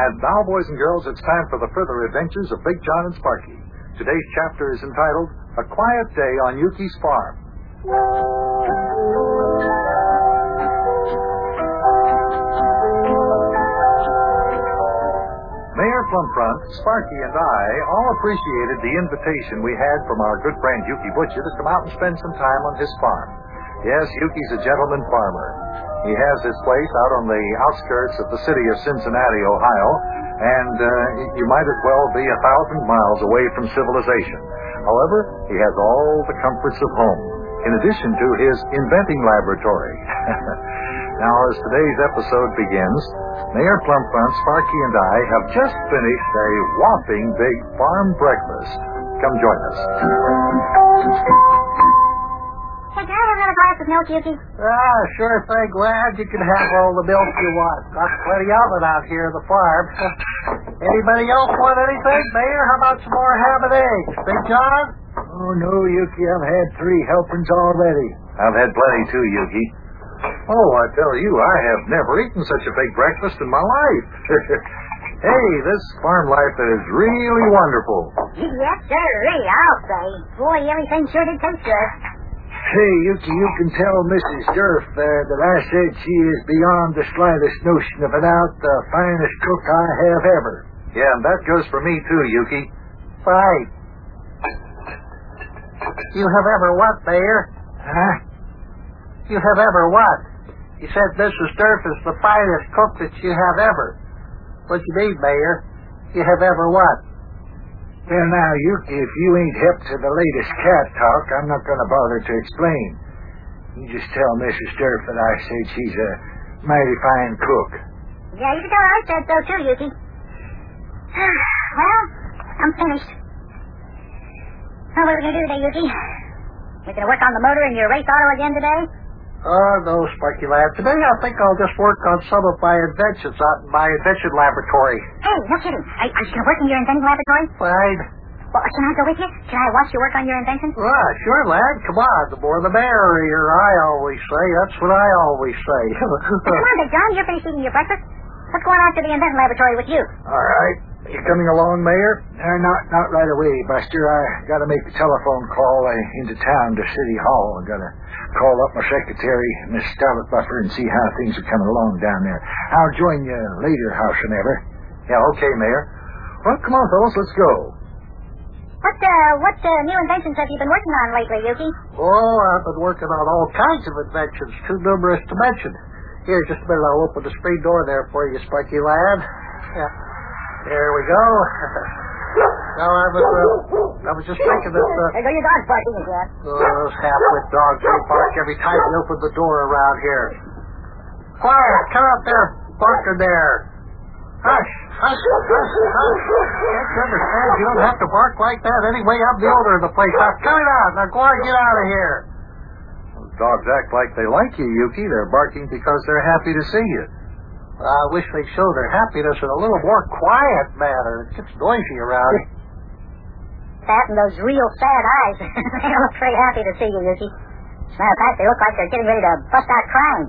And now, boys and girls, it's time for the further adventures of Big Jon and Sparkie. Today's chapter is entitled A Quiet Day on Ukey's Farm. Mayor Plumpfront, Sparkie, and I all appreciated the invitation we had from our good friend Ukey Betcha to come out and spend some time on his farm. Yes, Ukey's a gentleman farmer. He has his place out on the outskirts of the city of Cincinnati, Ohio, and uh, you might as well be a thousand miles away from civilization. However, he has all the comforts of home, in addition to his inventing laboratory. now, as today's episode begins, Mayor Plumpfront, Sparkie, and I have just finished a whopping big farm breakfast. Come join us. Of milk, Ukey? Ah, sure thing, lad. You can have all the milk you want. Got plenty of it out here at the farm. Anybody else want anything, Mayor? How about some more ham and eggs? Big Jon? Oh, no, Ukey. I've had three helpings already. I've had plenty too, Ukey. Oh, I tell you, I have never eaten such a big breakfast in my life. hey, this farm life is really wonderful. Yes, sir, really, I'll say. Boy, everything sure did taste good. Hey, Ukey, you can tell Mrs. Durf uh, that I said she is beyond the slightest notion of a doubt the finest cook I have ever. Yeah, and that goes for me too, Ukey. Right. You have ever what, Mayor? Huh? You have ever what? You said Mrs. Durf is the finest cook that you have ever. What do you mean, Mayor? You have ever what? Well, now, Ukey, if you ain't hip to the latest cat talk, I'm not going to bother to explain. You just tell Mrs. Durf that I said she's a mighty fine cook. Yeah, you her I said so, too, Ukey. well, I'm finished. What are we going to do today, Ukey? We going to work on the motor in your race auto again today? Oh, no, Sparkie lad. Today I think I'll just work on some of my inventions out in my invention laboratory. Hey, no kidding. Are, are you going to work in your invention laboratory? Fine. Well, can I go with you? Can I watch you work on your invention? Ah, sure, lad. Come on. The more the merrier, I always say. That's what I always say. Come on, Big Jon. You're finished eating your breakfast. Let's go on out to the invention laboratory with you. All right. You coming along, Mayor? Uh, not not right away, Buster. I got to make a telephone call uh, into town to City Hall. I got to call up my secretary, Miss Scarlett Buffer, and see how things are coming along down there. I'll join you later, howsoever. Yeah, okay, Mayor. Well, come on, fellas, let's go. What, uh, what, uh, new inventions have you been working on lately, Ukey? oh, I've been working on all kinds of inventions, too numerous to mention. Here, just a minute. I'll open the screen door there for you, Spiky lad. Yeah. There we go. now, I was, uh, I was just thinking that, uh, There go your dog's barking again. Those half-wit dogs, they bark every time you open the door around here. Quiet, come out there, barking there. Hush, hush, hush, hush. Can't you understand? You don't have to bark like that anyway. I'm the owner of the place. Now, cut it out. Now, go on, get out of here. Dogs act like they like you, Ukey. They're barking because they're happy to see you. I wish they'd show their happiness in a little more quiet manner. It gets noisy around. That and those real sad eyes. they look pretty happy to see you, Ukey. As a matter of fact, they look like they're getting ready to bust out crying.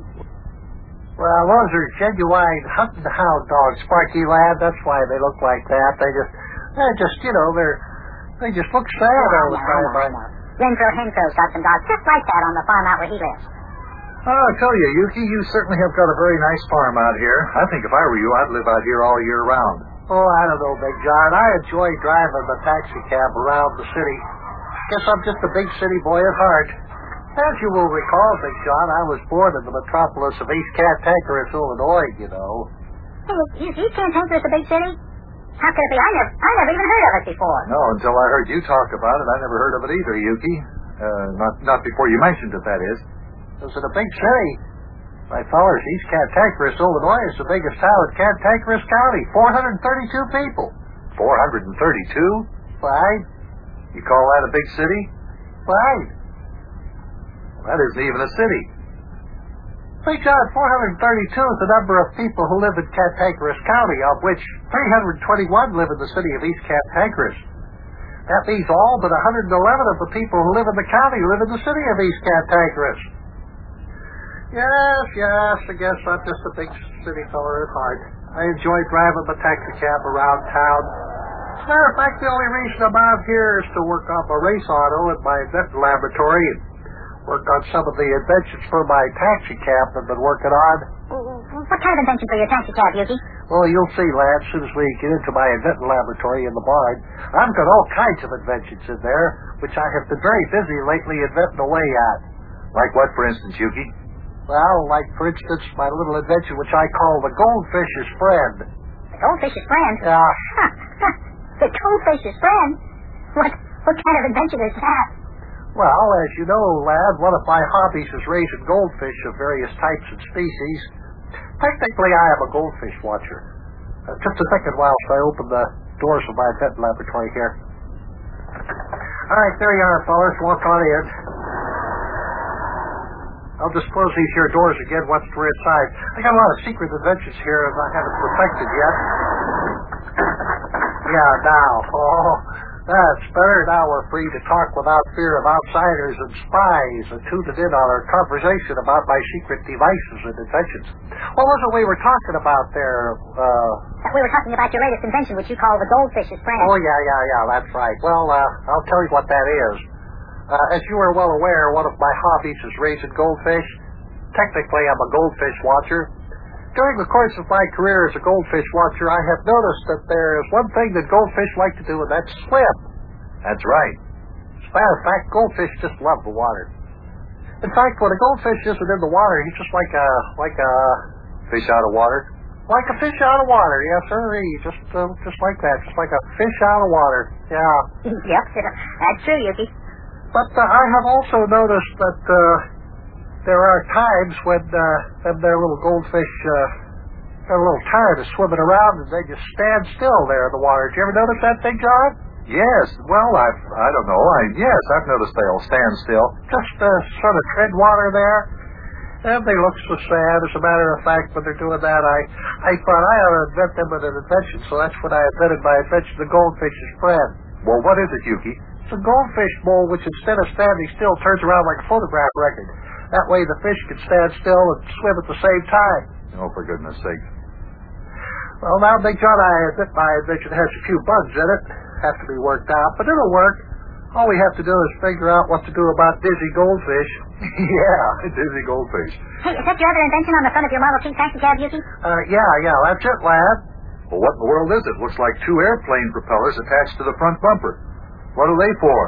Well, those are genuine hunting hound dogs, Sparkie lad. That's why they look like that. They just, they're just, you know, they're, they just look sad all I the time. I know. Renfro Henfro's got some dogs just like that on the farm out where he lives. Oh, I tell you, Ukey, you certainly have got a very nice farm out here. I think if I were you, I'd live out here all year round. Oh, I don't know, Big Jon. I enjoy driving the taxi cab around the city. Guess I'm just a big city boy at heart. As you will recall, Big Jon, I was born in the metropolis of East Cantankerous, Illinois, you know. Hey, you, you can't think there's a big city? How could it be? I never, I never even heard of it before. No, until I heard you talk about it, I never heard of it either, Ukey. Uh, not, not before you mentioned it, that is. Is it a big city? My fellers, East Cantankerous, Illinois is the biggest town in Cantankerous County. 432 people. 432? Right? You call that a big city? Right. Well, that isn't even a city. Big Jon, 432 is the number of people who live in Cantankerous County, of which 321 live in the city of East Cantankerous. That means all but 111 of the people who live in the county live in the city of East Cantankerous. Yes, yes, I guess I'm just a big city feller at heart. I enjoy driving my taxi cab around town. As a matter of fact, the only reason I'm out here is to work on my race auto at my invention laboratory and work on some of the inventions for my taxi cab I've been working on. What kind of invention for your taxi cab, Ukey? Well, you'll see, lad, as soon as we get into my invention laboratory in the barn. I've got all kinds of inventions in there, which I have been very busy lately inventing away at. Like what, for instance, Ukey? Well, like, for instance, my little adventure, which I call the goldfish's friend. The goldfish's friend? Yeah. the goldfish's friend? What, what kind of adventure is that? Well, as you know, lad, one of my hobbies is raising goldfish of various types and species. Technically, I am a goldfish watcher. Uh, just a second whilst I open the doors of my pet laboratory here. All right, there you are, fellas. Walk on in. I'll just close these here doors again once we're inside. I got a lot of secret inventions here that I haven't perfected yet. Yeah, now. Oh, that's better. Now we're free to talk without fear of outsiders and spies and tuning in on our conversation about my secret devices and inventions. What was it we were talking about there? Uh, We were talking about your latest invention, which you call the goldfish's friend. oh, yeah, yeah, yeah, that's right. Well, uh, I'll tell you what that is. Uh, as you are well aware, one of my hobbies is raising goldfish. Technically, I'm a goldfish watcher. During the course of my career as a goldfish watcher, I have noticed that there is one thing that goldfish like to do, and that's swim. That's right. As a matter of fact, goldfish just love the water. In fact, when a goldfish isn't in the water, he's just like a like a Fish out of water? like a fish out of water. Yes, sir. Just uh, just like that, just like a fish out of water. Yeah. yep, that's true, Yuki. But uh, I have also noticed that uh, there are times when uh, them there little goldfish uh, they're a little tired of swimming around and they just stand still there in the water. Did you ever notice that thing, Jon? Yes. Well, I've, I don't know. I, yes, I've noticed they'll stand still. Just uh, sort of tread water there. And they look so sad. As a matter of fact, when they're doing that, I, I thought I ought to invent them with an invention. So that's when I invented my invention, the goldfish's friend. Well, what is it, Ukey? It's a goldfish bowl which instead of standing still turns around like a photograph record. That way the fish can stand still and swim at the same time. Oh, for goodness sake. Well, now, Big Jon, I admit my invention has a few bugs in it. Have to be worked out, but it'll work. All we have to do is figure out what to do about dizzy goldfish. yeah, dizzy goldfish. Hey, is that your other invention on the front of your Model T taxi cab, Ukey? Uh, yeah, yeah, that's it, lad. Well, what in the world is it? Looks like two airplane propellers attached to the front bumper. What are they for?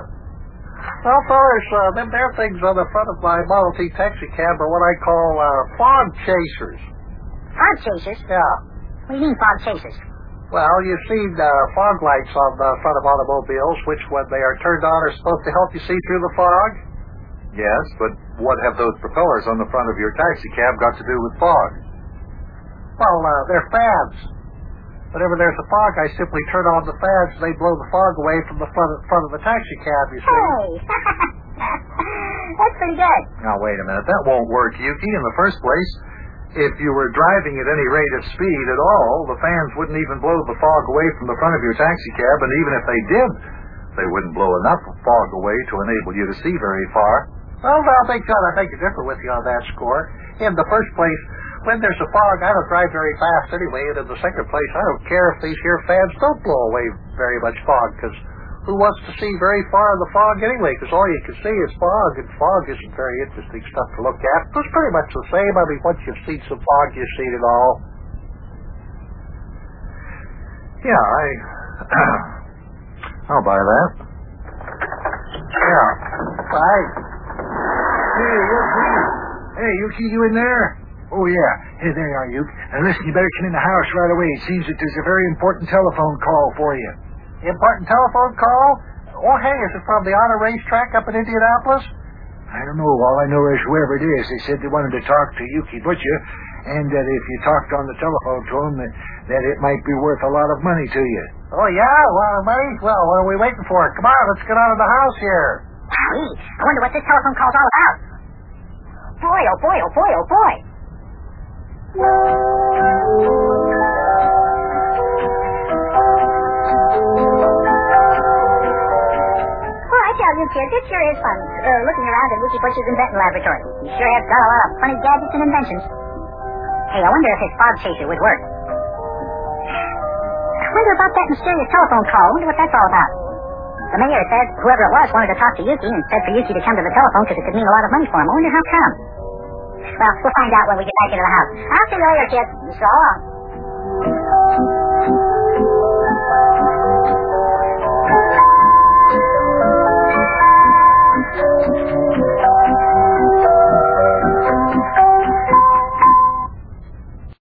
Well, fellas, uh, them there things on the front of my Model T taxi cab are what I call uh, fog chasers. Fog chasers? Yeah. What do you mean, fog chasers? Well, you've seen uh, fog lights on the front of automobiles, which, when they are turned on, are supposed to help you see through the fog. Yes, but what have those propellers on the front of your taxi cab got to do with fog? Well, uh, they're fans. Whenever there's a fog, I simply turn on the fans and they blow the fog away from the front of, front of the taxi cab, you see. Hey! that's pretty good. Now, wait a minute. That won't work, Ukey. In the first place, if you were driving at any rate of speed at all, the fans wouldn't even blow the fog away from the front of your taxi cab, and even if they did, they wouldn't blow enough fog away to enable you to see very far. Well, now, Big Jon, I think you're different with you on that score. In the first place, when there's a fog, I don't drive very fast anyway, and in the second place, I don't care if these here fans don't blow away very much fog, because who wants to see very far in the fog anyway? Because all you can see is fog, and fog isn't very interesting stuff to look at. It's pretty much the same. I mean, once you've seen some fog, you've seen it all. Yeah, I. I'll buy that. Yeah. Right. Hey, Ukey. Hey, Ukey, you in there? Oh, yeah. Hey, there you are, Ukey. And uh, listen, you better come in the house right away. It seems that there's a very important telephone call for you. Important telephone call? Oh, hey, is it from the auto racetrack up in Indianapolis? I don't know. All I know is whoever it is, they said they wanted to talk to Ukey Betcha, and that if you talked on the telephone to him, that, that it might be worth a lot of money to you. Oh, yeah? Well, money? Well, what are we waiting for? Come on, let's get out of the house here. Golly, I wonder what this telephone call's all about. Boy, oh boy, oh boy, oh boy. Well, I tell you, kids. It sure is fun, uh, looking around at Ukey Bush's invention laboratory. He sure has got a lot of funny gadgets and inventions. Hey, I wonder if his fog chaser would work. I wonder about that mysterious telephone call. I wonder what that's all about. The mayor said whoever it was wanted to talk to Ukey and said for Ukey to come to the telephone because it could mean a lot of money for him. I wonder how come. Well, we'll find out when we get back into the house. I'll see you later, kids. So long.